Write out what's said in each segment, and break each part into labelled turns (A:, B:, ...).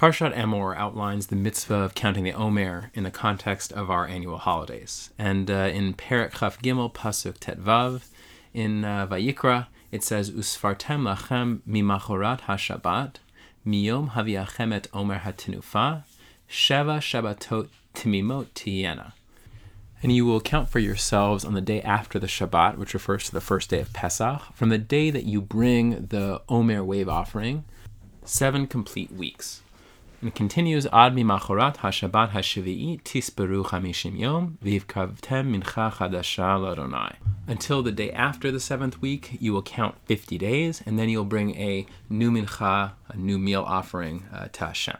A: Parshat Emor outlines the mitzvah of counting the Omer in the context of our annual holidays. And uh, in Perek Chaf Gimel Pasuk Tetvav in uh, Vayikra, it says, Usfartem lachem mimachorat hashabat, miyom haviachem et Omer hatinufa, sheva shabatot timimot tiena. And you will count for yourselves on the day after the Shabbat, which refers to the first day of Pesach, from the day that you bring the Omer wave offering, seven complete weeks. And continues, Ad mimachorat hashabat hashivi'i tisperu chamishim yom vivkavtem mincha chadasha. Until the day after the seventh week, you will count 50 days, and then you'll bring a new mincha, a new meal offering uh, to Hashem.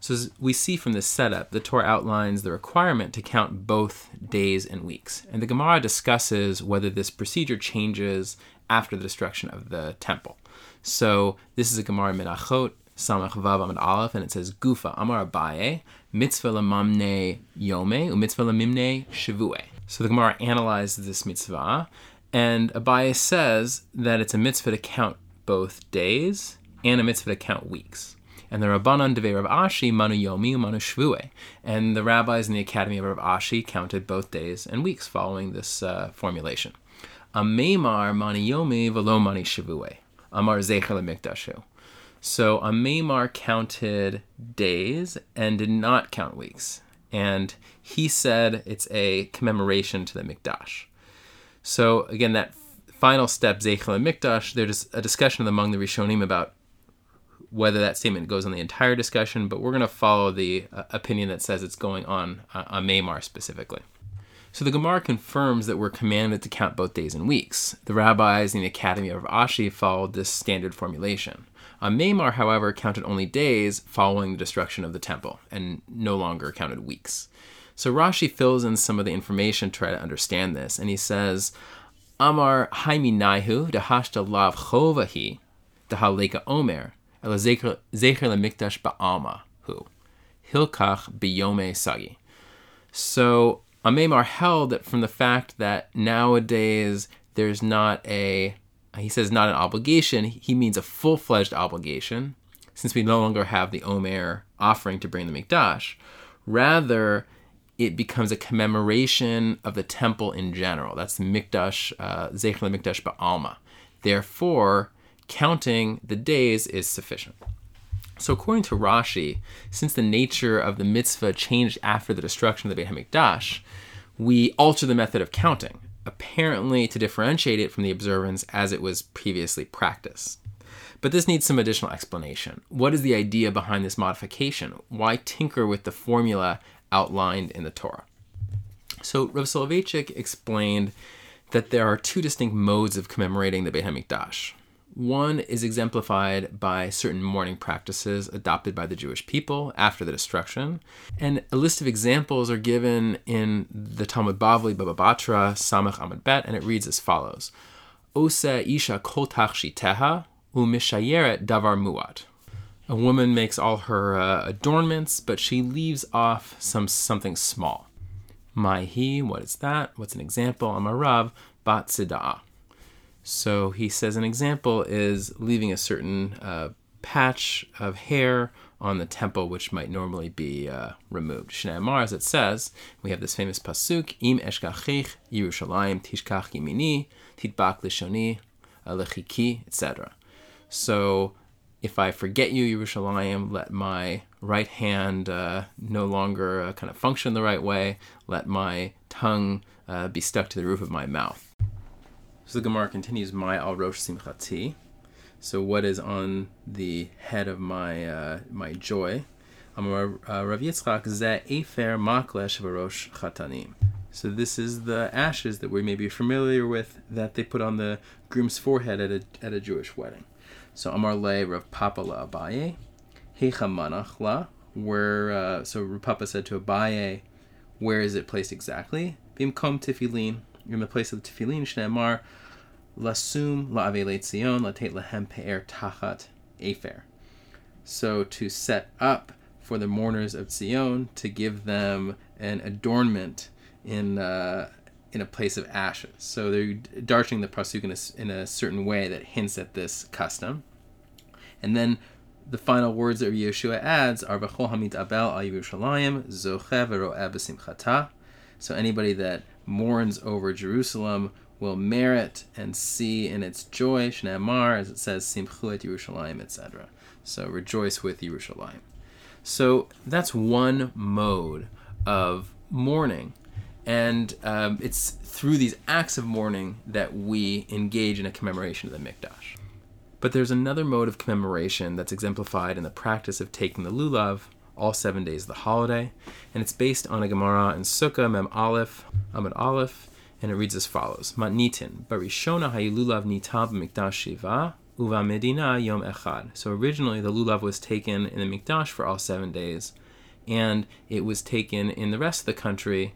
A: So as we see from this setup, the Torah outlines the requirement to count both days and weeks. And the Gemara discusses whether this procedure changes after the destruction of the temple. So this is a Gemara Menachot, Samach Vav Amid Aleph, and it says Gufa Amar Abaye, Mitzvah Lamamne Yome, Mitzvah Lamimne Shavue. So the Gemara analyzes this mitzvah, and Abaye says that it's a mitzvah to count both days and a mitzvah to count weeks. And the Rabbanan Devei Rav Ashi Manu Yomi Manu Shvue. And the rabbis in the Academy of Rav Ashi counted both days and weeks following this uh, formulation. Ameimar Mani Yomi Velo Mani Shvue. Amar Zecher Mikdashu. So Ameimar counted days and did not count weeks. And he said it's a commemoration to the Mikdash. So again, that final step, Zecher Mikdash, there's a discussion among the Rishonim about whether that statement goes on the entire discussion, but we're going to follow the uh, opinion that says it's going on uh, on Mamar specifically. So the Gemara confirms that we're commanded to count both days and weeks. The rabbis in the Academy of Ashi followed this standard formulation. Uh, Mamar, however, counted only days following the destruction of the temple and no longer counted weeks. So Rashi fills in some of the information to try to understand this, and he says, Amar haimi naihu dehashta lav chovahi dehaleka omer ela zecher lemikdash ba'alma hu hilkach biyome sagi. So uh, Ameimar held that from the fact that nowadays there's not a he says not an obligation, he means a full fledged obligation, since we no longer have the Omer offering to bring the Mikdash. Rather, it becomes a commemoration of the temple in general. That's Mikdash, uh, Mikdash Ba'alma. Therefore, counting the days is sufficient. So, according to Rashi, since the nature of the mitzvah changed after the destruction of the Beit HaMikdash, we alter the method of counting apparently to differentiate it from the observance as it was previously practiced. But this needs some additional explanation. What is the idea behind this modification? Why tinker with the formula outlined in the Torah? So Rav Soloveitchik explained that there are two distinct modes of commemorating the Beit HaMikdash. One is exemplified by certain mourning practices adopted by the Jewish people after the destruction. And a list of examples are given in the Talmud Bavli Baba Batra Samach Amud Bet, and it reads as follows Ose Isha Kol Tachshiteha Umishayeret Davar Muat. A woman makes all her uh, adornments, but she leaves off some something small. Maihi, what is that? What's an example? Amarav Bat Sidah. So he says an example is leaving a certain uh, patch of hair on the temple, which might normally be uh, removed. Shneimar, as it says, we have this famous pasuk: "Im eshkachich Yerushalayim tishkach yimini titbak lishoni lechiki," etc. So, if I forget you, Yerushalayim, let my right hand uh, no longer uh, kind of function the right way. Let my tongue uh, be stuck to the roof of my mouth. So the Gemara continues, "My al rosh simchati." So what is on the head of my uh, my joy? Rav Yitzchak ze efer maklesh v'rosh chatanim. So this is the ashes that we may be familiar with that they put on the groom's forehead at a, at a Jewish wedding. So Amar le Rav Papa la Abaye, Hecha manach la, where, uh, so Rav Papa said to Abaye, where is it placed exactly? Bimkom tefillin, in the place of the tefillin, shneemar, lasum la'avele tzion latet lahem pe'er tachat efer. So to set up for the mourners of Zion to give them an adornment in uh, in a place of ashes. So they're darting the pasuk in a, in a certain way that hints at this custom. And then the final words that Yeshua adds are B'chol hamit abel al Yerushalayim b'simchata. So anybody that mourns over Jerusalem will merit and see in its joy, Shneamar, as it says, Simchu Yerushalayim, etc. So rejoice with Yerushalayim. So that's one mode of mourning. And um, it's through these acts of mourning that we engage in a commemoration of the Mikdash. But there's another mode of commemoration that's exemplified in the practice of taking the lulav all seven days of the holiday, and it's based on a Gemara in Sukkah Mem Aleph, Amud Aleph, and it reads as follows: Matnitin barishona hayululav nitab mikdash shiva uva medina yom echad. So originally the lulav was taken in the mikdash for all seven days, and it was taken in the rest of the country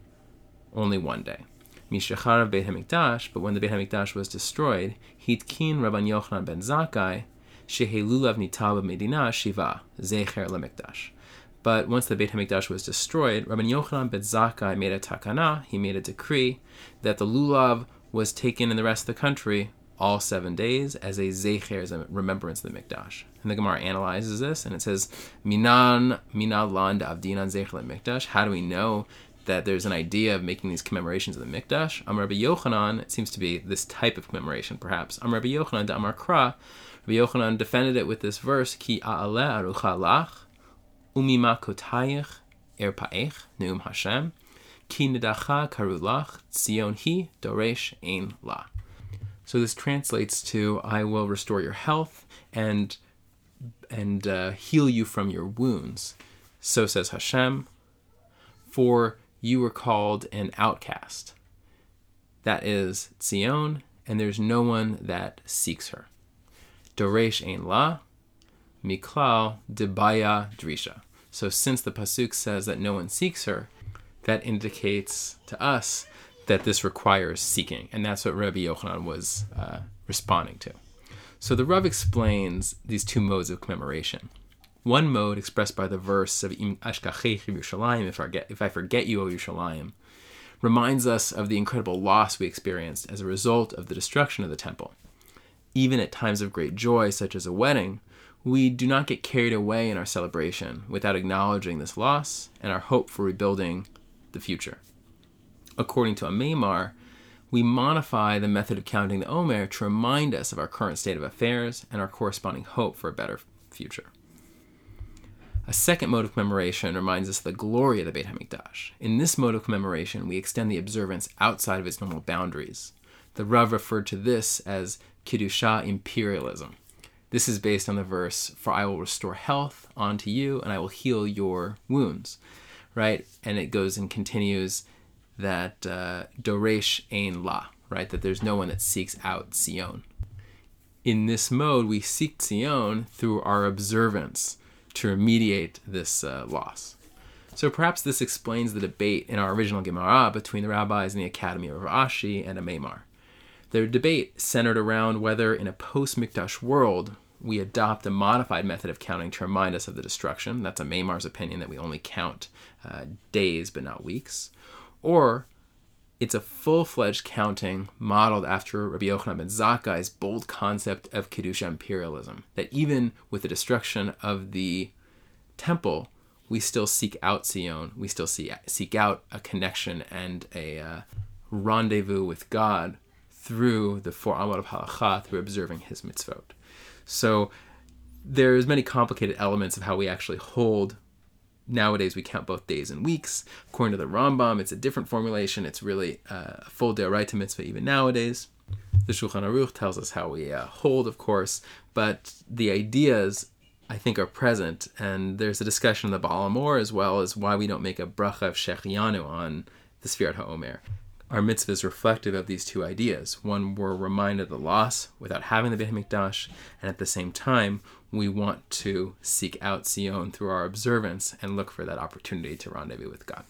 A: only one day. Mishachar Beit Hamikdash, but when the Beit Hamikdash was destroyed, Hitkin Rabban Yochanan ben Zakkai, Shehelulav Nitab Medina Shiva, Zecher Lemikdash. But once the Beit Hamikdash was destroyed, Rabban Yochanan ben Zakkai made a takana, he made a decree that the lulav was taken in the rest of the country all seven days as a zecher, as a remembrance of the Mikdash. And the Gemara analyzes this and it says, Minan Minan land avdinan zecher Mikdash. How do we know that there's an idea of making these commemorations of the Mikdash. Amar Rabbi Yochanan, it seems to be this type of commemoration, perhaps. Amar Rabbi Yochanan da Amar Kra, Rabbi Yochanan defended it with this verse, Ki a'ale arucha lach, umima kotayich er pa'ech, neum Hashem, ki nedacha karulach, tzion hi, doresh ein la. So this translates to, I will restore your health and and uh, heal you from your wounds. So says Hashem, for you were called an outcast. That is Tzion, and there's no one that seeks her. Doresh ein la, miklal debaya drisha. So since the pasuk says that no one seeks her, that indicates to us that this requires seeking, and that's what Rabbi Yochanan was uh, responding to. So the Rav explains these two modes of commemoration. One mode expressed by the verse of Im Ashkachech Yerushalayim, if I forget, if I forget you, O Yerushalayim, reminds us of the incredible loss we experienced as a result of the destruction of the temple. Even at times of great joy, such as a wedding, we do not get carried away in our celebration without acknowledging this loss and our hope for rebuilding the future. According to Ameimar, we modify the method of counting the Omer to remind us of our current state of affairs and our corresponding hope for a better future. A second mode of commemoration reminds us of the glory of the Beit HaMikdash. In this mode of commemoration, we extend the observance outside of its normal boundaries. The Rav referred to this as Kedusha imperialism. This is based on the verse, For I will restore health unto you, and I will heal your wounds. Right? And it goes and continues that uh, Doresh Ein La, right? That there's no one that seeks out Zion. In this mode, we seek Zion through our observance to remediate this uh, loss. So perhaps this explains the debate in our original Gemara between the rabbis in the Academy of Rashi and Ameimar. Their debate centered around whether in a post Mikdash world we adopt a modified method of counting to remind us of the destruction. That's Ameimar's opinion that we only count uh, days but not weeks. Or it's a full fledged counting modeled after Rabbi Yochanan ben Zakkai's bold concept of Kedusha imperialism, that even with the destruction of the temple, we still seek out Zion, we still see, seek out a connection and a uh, rendezvous with God through the four Amot of Halacha, through observing his mitzvot. So there's many complicated elements of how we actually hold nowadays we count both days and weeks. According to the Rambam, it's a different formulation. It's really uh, a full to mitzvah even nowadays. The Shulchan Aruch tells us how we uh, hold, of course, but the ideas I think are present, and there's a discussion in the Baal HaMaor as well as why we don't make a bracha of Shehecheyanu on the Sfirat HaOmer. Our mitzvah is reflective of these two ideas. One, we're reminded of the loss without having the Beit HaMikdash, and at the same time, we want to seek out Zion through our observance and look for that opportunity to rendezvous with God.